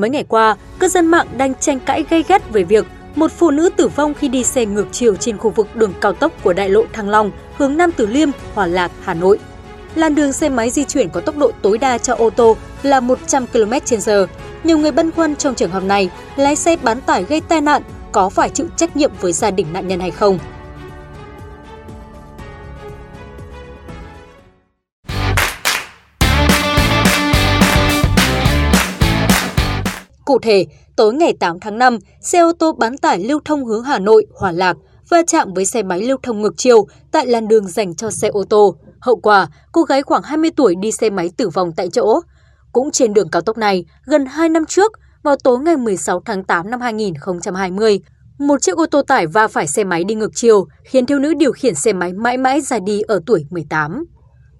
Mấy ngày qua, cư dân mạng đang tranh cãi gay gắt về việc một phụ nữ tử vong khi đi xe ngược chiều trên khu vực đường cao tốc của đại lộ Thăng Long hướng Nam Từ Liêm, Hòa Lạc, Hà Nội. Làn đường xe máy di chuyển có tốc độ tối đa cho ô tô là 100 km/h. Nhiều người băn khoăn trong trường hợp này, lái xe bán tải gây tai nạn có phải chịu trách nhiệm với gia đình nạn nhân hay không? Cụ thể, tối ngày 8 tháng 5, xe ô tô bán tải lưu thông hướng Hà Nội, Hòa Lạc va chạm với xe máy lưu thông ngược chiều tại làn đường dành cho xe ô tô. Hậu quả, cô gái khoảng 20 tuổi đi xe máy tử vong tại chỗ. Cũng trên đường cao tốc này, gần 2 năm trước, vào tối ngày 16 tháng 8 năm 2020, một chiếc ô tô tải va phải xe máy đi ngược chiều, khiến thiếu nữ điều khiển xe máy mãi mãi ra đi ở tuổi 18.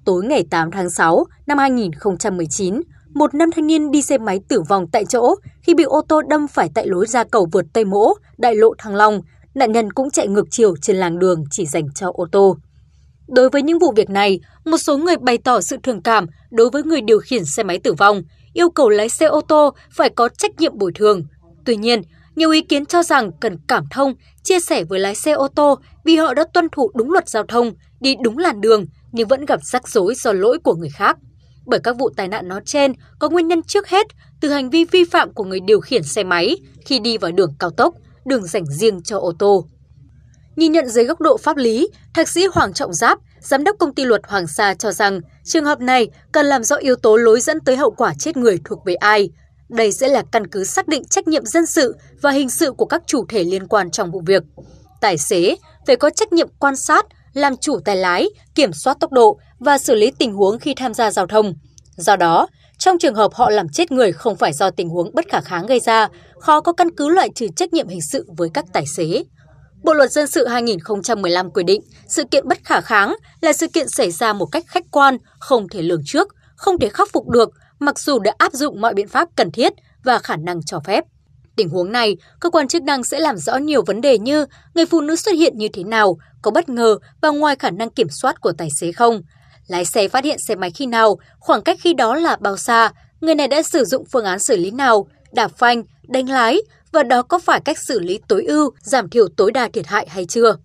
Tối ngày 8 tháng 6 năm 2019, một nam thanh niên đi xe máy tử vong tại chỗ khi bị ô tô đâm phải tại lối ra cầu vượt Tây Mỗ, đại lộ Thăng Long. Nạn nhân cũng chạy ngược chiều trên làng đường chỉ dành cho ô tô. Đối với những vụ việc này, một số người bày tỏ sự thương cảm đối với người điều khiển xe máy tử vong, yêu cầu lái xe ô tô phải có trách nhiệm bồi thường. Tuy nhiên, nhiều ý kiến cho rằng cần cảm thông, chia sẻ với lái xe ô tô vì họ đã tuân thủ đúng luật giao thông, đi đúng làn đường nhưng vẫn gặp rắc rối do lỗi của người khác bởi các vụ tai nạn nói trên có nguyên nhân trước hết từ hành vi vi phạm của người điều khiển xe máy khi đi vào đường cao tốc, đường dành riêng cho ô tô. Nhìn nhận dưới góc độ pháp lý, thạc sĩ Hoàng Trọng Giáp, giám đốc công ty luật Hoàng Sa cho rằng trường hợp này cần làm rõ yếu tố lối dẫn tới hậu quả chết người thuộc về ai. Đây sẽ là căn cứ xác định trách nhiệm dân sự và hình sự của các chủ thể liên quan trong vụ việc. Tài xế phải có trách nhiệm quan sát, làm chủ tay lái, kiểm soát tốc độ và xử lý tình huống khi tham gia giao thông. Do đó, trong trường hợp họ làm chết người không phải do tình huống bất khả kháng gây ra, khó có căn cứ loại trừ trách nhiệm hình sự với các tài xế. Bộ luật dân sự 2015 quy định, sự kiện bất khả kháng là sự kiện xảy ra một cách khách quan, không thể lường trước, không thể khắc phục được, mặc dù đã áp dụng mọi biện pháp cần thiết và khả năng cho phép. Tình huống này, cơ quan chức năng sẽ làm rõ nhiều vấn đề như người phụ nữ xuất hiện như thế nào, có bất ngờ và ngoài khả năng kiểm soát của tài xế không. Lái xe phát hiện xe máy khi nào, khoảng cách khi đó là bao xa, người này đã sử dụng phương án xử lý nào, đạp phanh, đánh lái và đó có phải cách xử lý tối ưu, giảm thiểu tối đa thiệt hại hay chưa.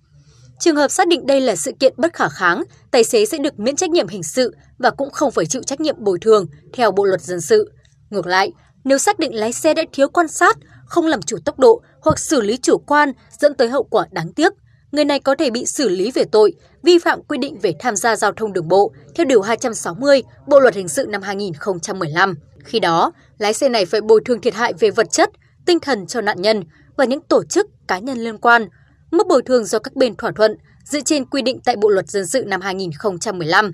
Trường hợp xác định đây là sự kiện bất khả kháng, tài xế sẽ được miễn trách nhiệm hình sự và cũng không phải chịu trách nhiệm bồi thường theo Bộ luật dân sự. Ngược lại, nếu xác định lái xe đã thiếu quan sát, không làm chủ tốc độ hoặc xử lý chủ quan dẫn tới hậu quả đáng tiếc, người này có thể bị xử lý về tội vi phạm quy định về tham gia giao thông đường bộ theo Điều 260 Bộ Luật Hình sự năm 2015. Khi đó, lái xe này phải bồi thường thiệt hại về vật chất, tinh thần cho nạn nhân và những tổ chức, cá nhân liên quan. Mức bồi thường do các bên thỏa thuận dựa trên quy định tại Bộ Luật Dân sự năm 2015.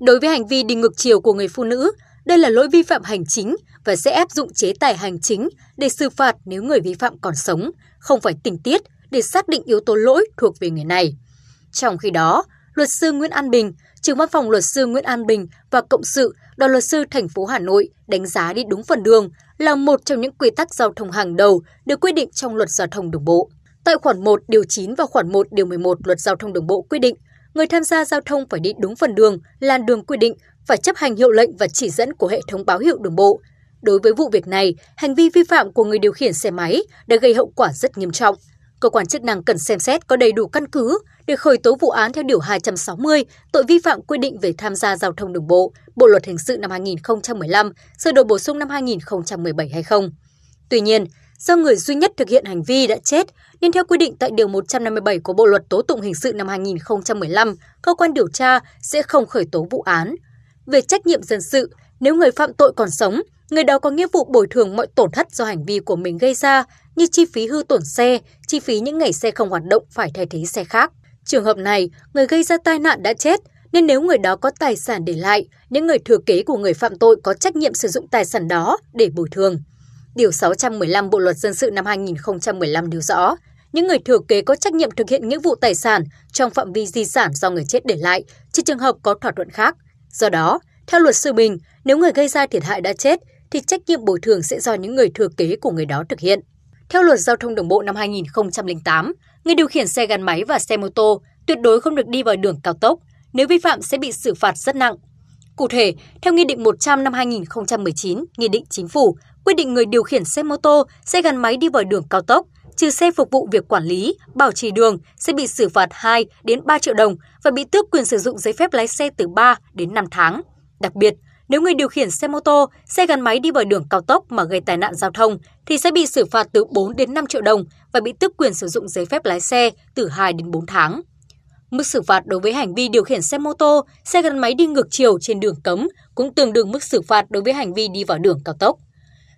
Đối với hành vi đi ngược chiều của người phụ nữ, đây là lỗi vi phạm hành chính và sẽ áp dụng chế tài hành chính để xử phạt nếu người vi phạm còn sống, không phải tình tiết để xác định yếu tố lỗi thuộc về người này. Trong khi đó, luật sư Nguyễn An Bình, trưởng văn phòng luật sư Nguyễn An Bình và cộng sự đoàn luật sư thành phố Hà Nội đánh giá đi đúng phần đường là một trong những quy tắc giao thông hàng đầu được quy định trong luật giao thông đường bộ. Tại khoản 1 điều 9 và khoản 1 điều 11 luật giao thông đường bộ quy định, người tham gia giao thông phải đi đúng phần đường, làn đường quy định, phải chấp hành hiệu lệnh và chỉ dẫn của hệ thống báo hiệu đường bộ. Đối với vụ việc này, hành vi vi phạm của người điều khiển xe máy đã gây hậu quả rất nghiêm trọng. Cơ quan chức năng cần xem xét có đầy đủ căn cứ để khởi tố vụ án theo Điều 260 tội vi phạm quy định về tham gia giao thông đường bộ, Bộ Luật Hình sự năm 2015, sửa đổi bổ sung năm 2017 hay không. Tuy nhiên, do người duy nhất thực hiện hành vi đã chết, nên theo quy định tại Điều 157 của Bộ Luật Tố tụng Hình sự năm 2015, cơ quan điều tra sẽ không khởi tố vụ án. Về trách nhiệm dân sự, nếu người phạm tội còn sống, người đó có nghĩa vụ bồi thường mọi tổn thất do hành vi của mình gây ra như chi phí hư tổn xe, chi phí những ngày xe không hoạt động phải thay thế xe khác. Trường hợp này, người gây ra tai nạn đã chết, nên nếu người đó có tài sản để lại, những người thừa kế của người phạm tội có trách nhiệm sử dụng tài sản đó để bồi thường. Điều 615 Bộ Luật Dân sự năm 2015 nêu rõ, những người thừa kế có trách nhiệm thực hiện nghĩa vụ tài sản trong phạm vi di sản do người chết để lại, trừ trường hợp có thỏa thuận khác. Do đó, theo luật sư Bình, nếu người gây ra thiệt hại đã chết, thì trách nhiệm bồi thường sẽ do những người thừa kế của người đó thực hiện. Theo luật giao thông đường bộ năm 2008, người điều khiển xe gắn máy và xe mô tô tuyệt đối không được đi vào đường cao tốc, nếu vi phạm sẽ bị xử phạt rất nặng. Cụ thể, theo Nghị định 100 năm 2019, Nghị định Chính phủ Quy định người điều khiển xe mô tô, xe gắn máy đi vào đường cao tốc, trừ xe phục vụ việc quản lý, bảo trì đường sẽ bị xử phạt 2 đến 3 triệu đồng và bị tước quyền sử dụng giấy phép lái xe từ 3 đến 5 tháng. Đặc biệt, nếu người điều khiển xe mô tô, xe gắn máy đi vào đường cao tốc mà gây tai nạn giao thông thì sẽ bị xử phạt từ 4 đến 5 triệu đồng và bị tước quyền sử dụng giấy phép lái xe từ 2 đến 4 tháng. Mức xử phạt đối với hành vi điều khiển xe mô tô, xe gắn máy đi ngược chiều trên đường cấm cũng tương đương mức xử phạt đối với hành vi đi vào đường cao tốc.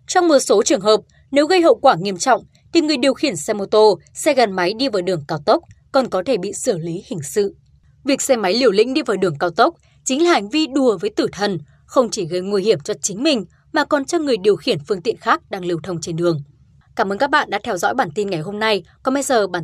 Trong một số trường hợp, nếu gây hậu quả nghiêm trọng thì người điều khiển xe mô tô, xe gắn máy đi vào đường cao tốc còn có thể bị xử lý hình sự. Việc xe máy liều lĩnh đi vào đường cao tốc chính là hành vi đùa với tử thần, không chỉ gây nguy hiểm cho chính mình mà còn cho người điều khiển phương tiện khác đang lưu thông trên đường. Cảm ơn các bạn đã theo dõi bản tin ngày hôm nay. Còn bây giờ bản